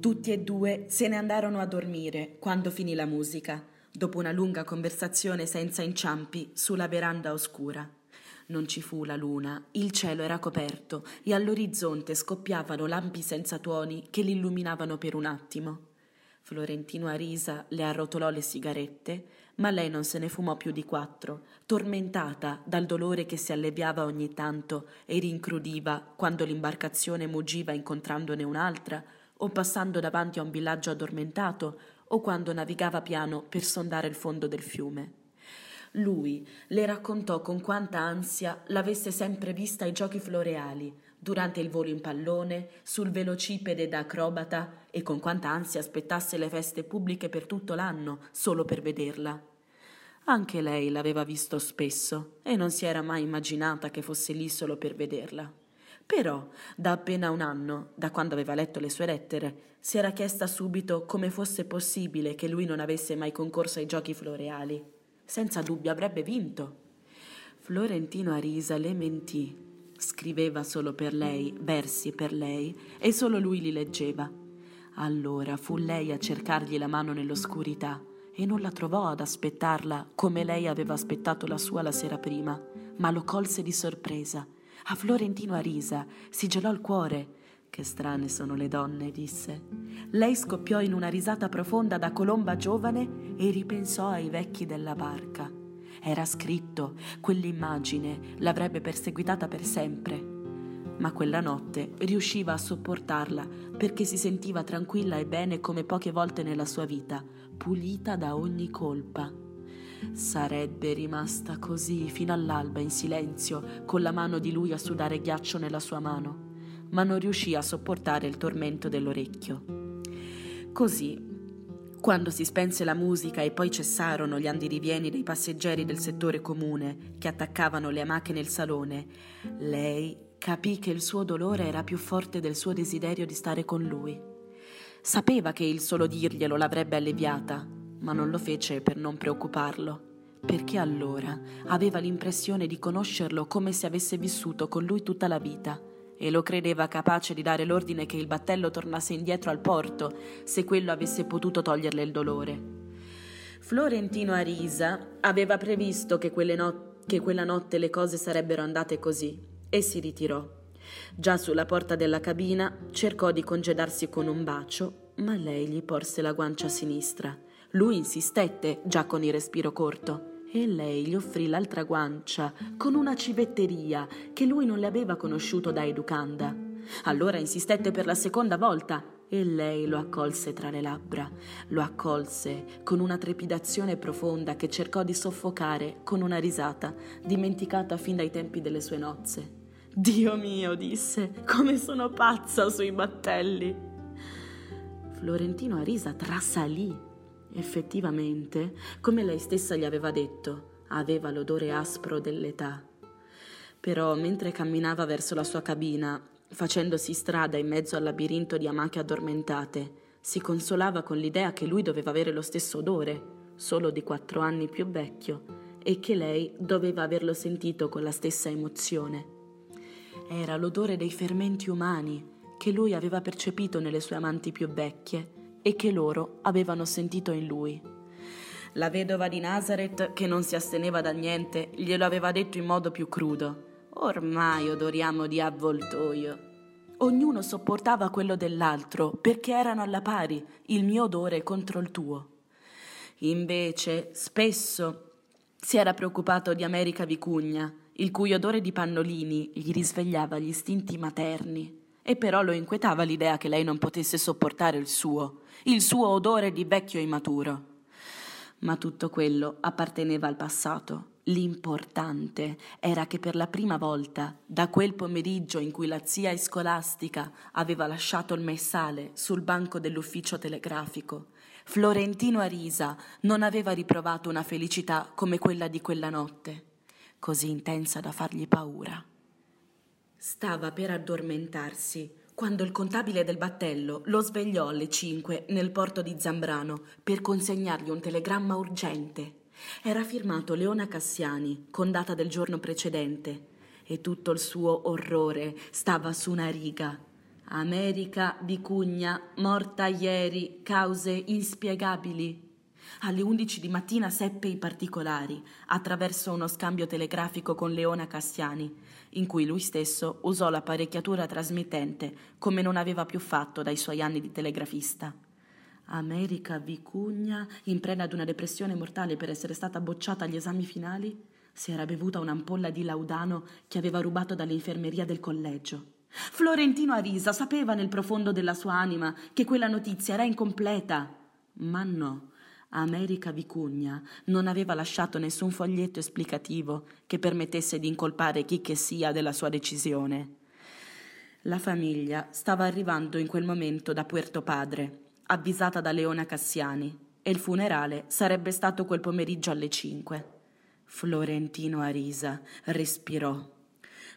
Tutti e due se ne andarono a dormire quando finì la musica, dopo una lunga conversazione senza inciampi sulla veranda oscura. Non ci fu la luna, il cielo era coperto e all'orizzonte scoppiavano lampi senza tuoni che l'illuminavano per un attimo. Florentino Arisa le arrotolò le sigarette, ma lei non se ne fumò più di quattro, tormentata dal dolore che si alleviava ogni tanto e rincrudiva quando l'imbarcazione muggiva incontrandone un'altra o passando davanti a un villaggio addormentato o quando navigava piano per sondare il fondo del fiume. Lui le raccontò con quanta ansia l'avesse sempre vista ai giochi floreali, durante il volo in pallone, sul velocipede da acrobata e con quanta ansia aspettasse le feste pubbliche per tutto l'anno solo per vederla. Anche lei l'aveva visto spesso e non si era mai immaginata che fosse lì solo per vederla. Però, da appena un anno, da quando aveva letto le sue lettere, si era chiesta subito come fosse possibile che lui non avesse mai concorso ai giochi floreali. Senza dubbio avrebbe vinto. Florentino Arisa le mentì. Scriveva solo per lei, versi per lei, e solo lui li leggeva. Allora fu lei a cercargli la mano nell'oscurità e non la trovò ad aspettarla come lei aveva aspettato la sua la sera prima, ma lo colse di sorpresa a Florentino Arisa si gelò il cuore. Che strane sono le donne, disse. Lei scoppiò in una risata profonda da colomba giovane e ripensò ai vecchi della barca. Era scritto, quell'immagine l'avrebbe perseguitata per sempre. Ma quella notte riusciva a sopportarla perché si sentiva tranquilla e bene come poche volte nella sua vita, pulita da ogni colpa. Sarebbe rimasta così fino all'alba in silenzio, con la mano di lui a sudare ghiaccio nella sua mano, ma non riuscì a sopportare il tormento dell'orecchio. Così, quando si spense la musica e poi cessarono gli andirivieni dei passeggeri del settore comune che attaccavano le amache nel salone, lei capì che il suo dolore era più forte del suo desiderio di stare con lui. Sapeva che il solo dirglielo l'avrebbe alleviata, ma non lo fece per non preoccuparlo, perché allora aveva l'impressione di conoscerlo come se avesse vissuto con lui tutta la vita e lo credeva capace di dare l'ordine che il battello tornasse indietro al porto se quello avesse potuto toglierle il dolore. Florentino Arisa aveva previsto che, no- che quella notte le cose sarebbero andate così e si ritirò. Già sulla porta della cabina cercò di congedarsi con un bacio, ma lei gli porse la guancia sinistra lui insistette, già con il respiro corto, e lei gli offrì l'altra guancia con una civetteria che lui non le aveva conosciuto da educanda. Allora insistette per la seconda volta e lei lo accolse tra le labbra, lo accolse con una trepidazione profonda che cercò di soffocare con una risata, dimenticata fin dai tempi delle sue nozze. Dio mio, disse, come sono pazza sui battelli. Florentino Arisa trasalì Effettivamente, come lei stessa gli aveva detto, aveva l'odore aspro dell'età. Però mentre camminava verso la sua cabina, facendosi strada in mezzo al labirinto di amache addormentate, si consolava con l'idea che lui doveva avere lo stesso odore, solo di quattro anni più vecchio, e che lei doveva averlo sentito con la stessa emozione. Era l'odore dei fermenti umani che lui aveva percepito nelle sue amanti più vecchie e che loro avevano sentito in lui. La vedova di Nazareth, che non si asteneva da niente, glielo aveva detto in modo più crudo. Ormai odoriamo di avvoltoio. Ognuno sopportava quello dell'altro perché erano alla pari, il mio odore contro il tuo. Invece, spesso si era preoccupato di America Vicugna, il cui odore di pannolini gli risvegliava gli istinti materni, e però lo inquietava l'idea che lei non potesse sopportare il suo, il suo odore di vecchio immaturo. Ma tutto quello apparteneva al passato. L'importante era che per la prima volta, da quel pomeriggio in cui la zia scolastica aveva lasciato il messale sul banco dell'ufficio telegrafico, Florentino Arisa non aveva riprovato una felicità come quella di quella notte, così intensa da fargli paura. Stava per addormentarsi quando il contabile del battello lo svegliò alle cinque nel porto di Zambrano per consegnargli un telegramma urgente. Era firmato Leona Cassiani, con data del giorno precedente, e tutto il suo orrore stava su una riga. America Vicugna, morta ieri, cause inspiegabili. Alle undici di mattina seppe i particolari, attraverso uno scambio telegrafico con Leona Cassiani, in cui lui stesso usò l'apparecchiatura trasmittente come non aveva più fatto dai suoi anni di telegrafista. America Vicugna, in preda ad una depressione mortale per essere stata bocciata agli esami finali, si era bevuta un'ampolla di laudano che aveva rubato dall'infermeria del collegio. Florentino Arisa sapeva nel profondo della sua anima che quella notizia era incompleta, ma no. America Vicugna non aveva lasciato nessun foglietto esplicativo che permettesse di incolpare chi che sia della sua decisione. La famiglia stava arrivando in quel momento da Puerto Padre avvisata da Leona Cassiani, e il funerale sarebbe stato quel pomeriggio alle cinque. Florentino Arisa respirò.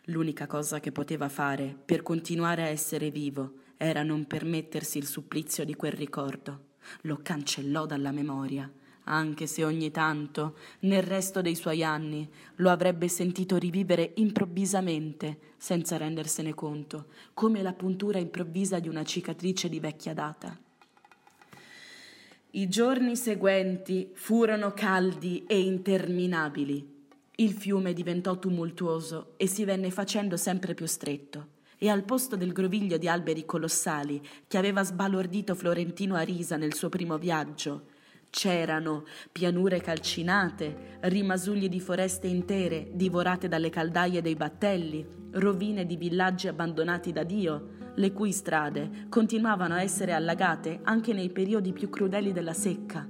L'unica cosa che poteva fare per continuare a essere vivo era non permettersi il supplizio di quel ricordo. Lo cancellò dalla memoria, anche se ogni tanto, nel resto dei suoi anni, lo avrebbe sentito rivivere improvvisamente, senza rendersene conto, come la puntura improvvisa di una cicatrice di vecchia data. I giorni seguenti furono caldi e interminabili. Il fiume diventò tumultuoso e si venne facendo sempre più stretto, e al posto del groviglio di alberi colossali che aveva sbalordito Florentino a risa nel suo primo viaggio, c'erano pianure calcinate, rimasugli di foreste intere divorate dalle caldaie dei battelli, rovine di villaggi abbandonati da Dio, le cui strade continuavano a essere allagate anche nei periodi più crudeli della secca.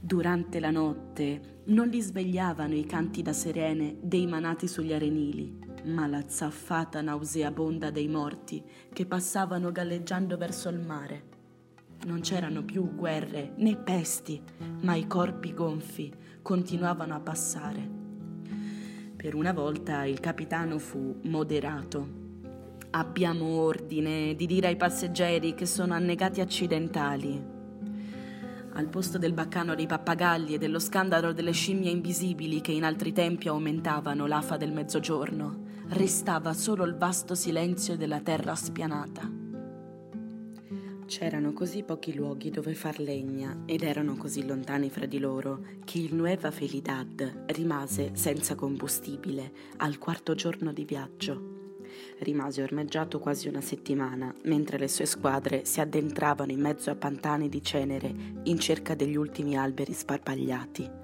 Durante la notte non li svegliavano i canti da sirene dei manati sugli arenili, ma la zaffata nauseabonda dei morti che passavano galleggiando verso il mare. Non c'erano più guerre né pesti, ma i corpi gonfi continuavano a passare. Per una volta il capitano fu moderato Abbiamo ordine di dire ai passeggeri che sono annegati accidentali. Al posto del baccano dei pappagalli e dello scandalo delle scimmie invisibili che in altri tempi aumentavano l'afa del mezzogiorno, restava solo il vasto silenzio della terra spianata. C'erano così pochi luoghi dove far legna ed erano così lontani fra di loro che il Nueva Felidad rimase senza combustibile al quarto giorno di viaggio rimase ormeggiato quasi una settimana, mentre le sue squadre si addentravano in mezzo a pantani di cenere in cerca degli ultimi alberi sparpagliati.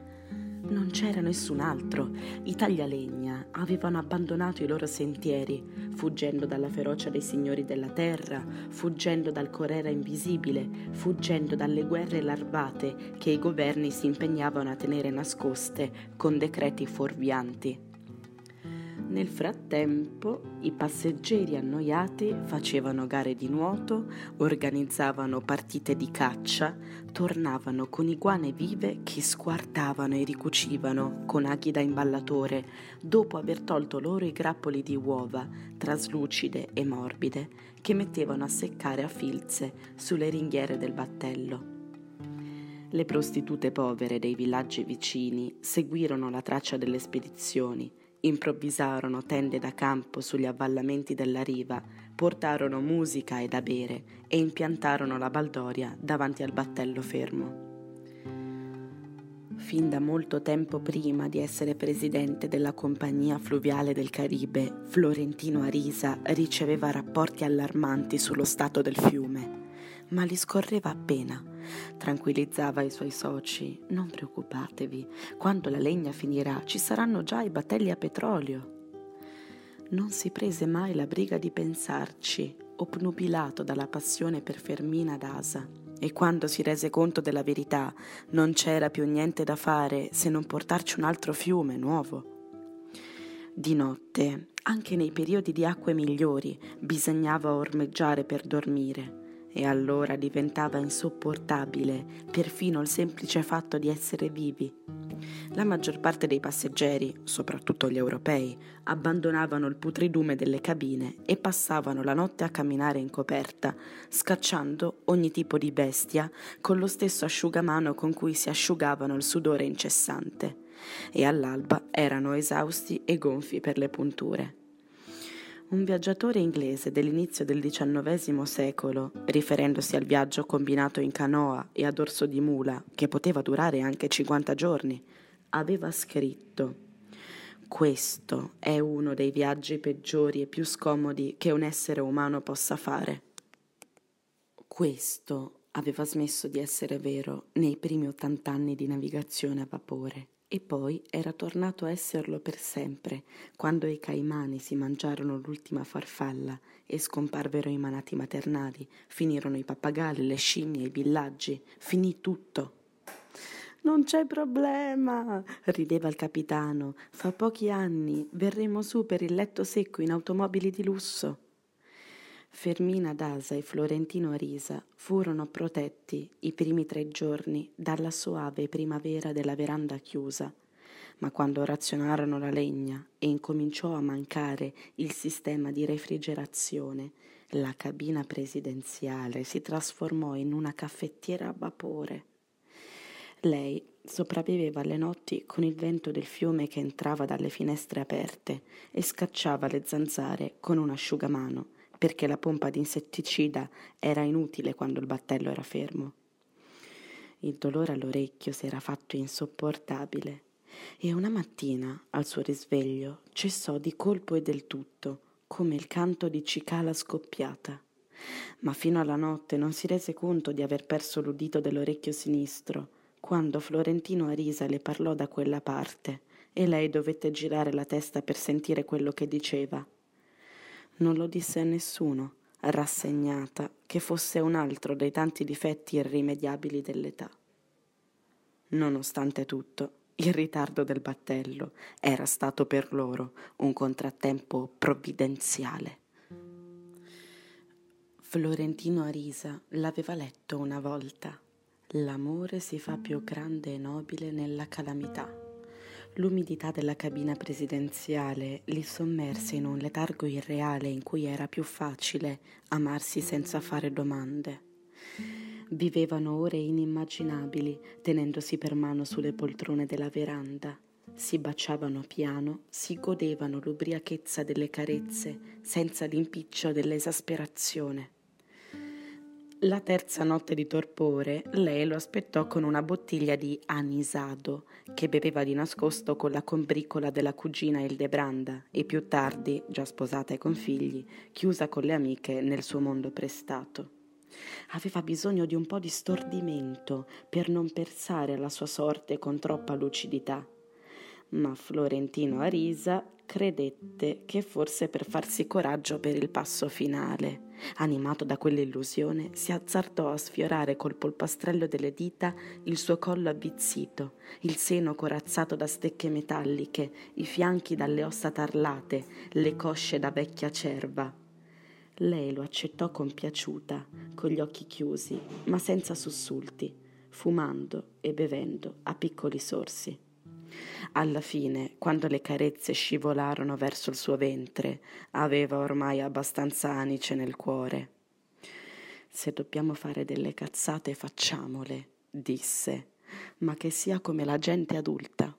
Non c'era nessun altro. I taglialegna avevano abbandonato i loro sentieri, fuggendo dalla ferocia dei signori della terra, fuggendo dal corera invisibile, fuggendo dalle guerre larvate che i governi si impegnavano a tenere nascoste con decreti fuorvianti. Nel frattempo i passeggeri annoiati facevano gare di nuoto, organizzavano partite di caccia, tornavano con iguane vive che squartavano e ricucivano con aghi da imballatore dopo aver tolto loro i grappoli di uova, traslucide e morbide, che mettevano a seccare a filze sulle ringhiere del battello. Le prostitute povere dei villaggi vicini seguirono la traccia delle spedizioni Improvvisarono tende da campo sugli avvallamenti della riva, portarono musica e da bere e impiantarono la baldoria davanti al battello fermo. Fin da molto tempo prima di essere presidente della Compagnia Fluviale del Caribe, Florentino Arisa riceveva rapporti allarmanti sullo stato del fiume, ma li scorreva appena Tranquillizzava i suoi soci, non preoccupatevi, quando la legna finirà ci saranno già i battelli a petrolio. Non si prese mai la briga di pensarci, obnubilato dalla passione per Fermina d'Asa. E quando si rese conto della verità, non c'era più niente da fare se non portarci un altro fiume nuovo. Di notte, anche nei periodi di acque migliori, bisognava ormeggiare per dormire e allora diventava insopportabile perfino il semplice fatto di essere vivi. La maggior parte dei passeggeri, soprattutto gli europei, abbandonavano il putridume delle cabine e passavano la notte a camminare in coperta, scacciando ogni tipo di bestia con lo stesso asciugamano con cui si asciugavano il sudore incessante, e all'alba erano esausti e gonfi per le punture. Un viaggiatore inglese dell'inizio del XIX secolo, riferendosi al viaggio combinato in canoa e a dorso di mula, che poteva durare anche 50 giorni, aveva scritto questo è uno dei viaggi peggiori e più scomodi che un essere umano possa fare. Questo aveva smesso di essere vero nei primi ottant'anni di navigazione a vapore e poi era tornato a esserlo per sempre quando i caimani si mangiarono l'ultima farfalla e scomparvero i manati maternali, finirono i pappagalli, le scimmie, i villaggi, finì tutto. Non c'è problema, rideva il capitano. Fra pochi anni verremo su per il letto secco in automobili di lusso. Fermina Dasa e Florentino Arisa furono protetti i primi tre giorni dalla soave primavera della veranda chiusa, ma quando razionarono la legna e incominciò a mancare il sistema di refrigerazione, la cabina presidenziale si trasformò in una caffettiera a vapore. Lei sopravviveva alle notti con il vento del fiume che entrava dalle finestre aperte e scacciava le zanzare con un asciugamano perché la pompa di insetticida era inutile quando il battello era fermo. Il dolore all'orecchio si era fatto insopportabile e una mattina, al suo risveglio, cessò di colpo e del tutto, come il canto di cicala scoppiata. Ma fino alla notte non si rese conto di aver perso l'udito dell'orecchio sinistro, quando Florentino Arisa le parlò da quella parte e lei dovette girare la testa per sentire quello che diceva. Non lo disse a nessuno, rassegnata che fosse un altro dei tanti difetti irrimediabili dell'età. Nonostante tutto, il ritardo del battello era stato per loro un contrattempo provvidenziale. Florentino Arisa l'aveva letto una volta. L'amore si fa più grande e nobile nella calamità. L'umidità della cabina presidenziale li sommerse in un letargo irreale in cui era più facile amarsi senza fare domande. Vivevano ore inimmaginabili, tenendosi per mano sulle poltrone della veranda. Si baciavano piano, si godevano l'ubriachezza delle carezze, senza l'impiccio dell'esasperazione. La terza notte di torpore lei lo aspettò con una bottiglia di anisado che beveva di nascosto con la combricola della cugina Ildebranda e più tardi, già sposata e con figli, chiusa con le amiche nel suo mondo prestato. Aveva bisogno di un po' di stordimento per non pensare alla sua sorte con troppa lucidità ma Florentino Arisa credette che fosse per farsi coraggio per il passo finale. Animato da quell'illusione, si azzardò a sfiorare col polpastrello delle dita il suo collo avvizzito, il seno corazzato da stecche metalliche, i fianchi dalle ossa tarlate, le cosce da vecchia cerva. Lei lo accettò compiaciuta, con gli occhi chiusi, ma senza sussulti, fumando e bevendo a piccoli sorsi. Alla fine, quando le carezze scivolarono verso il suo ventre, aveva ormai abbastanza anice nel cuore. Se dobbiamo fare delle cazzate, facciamole, disse, ma che sia come la gente adulta.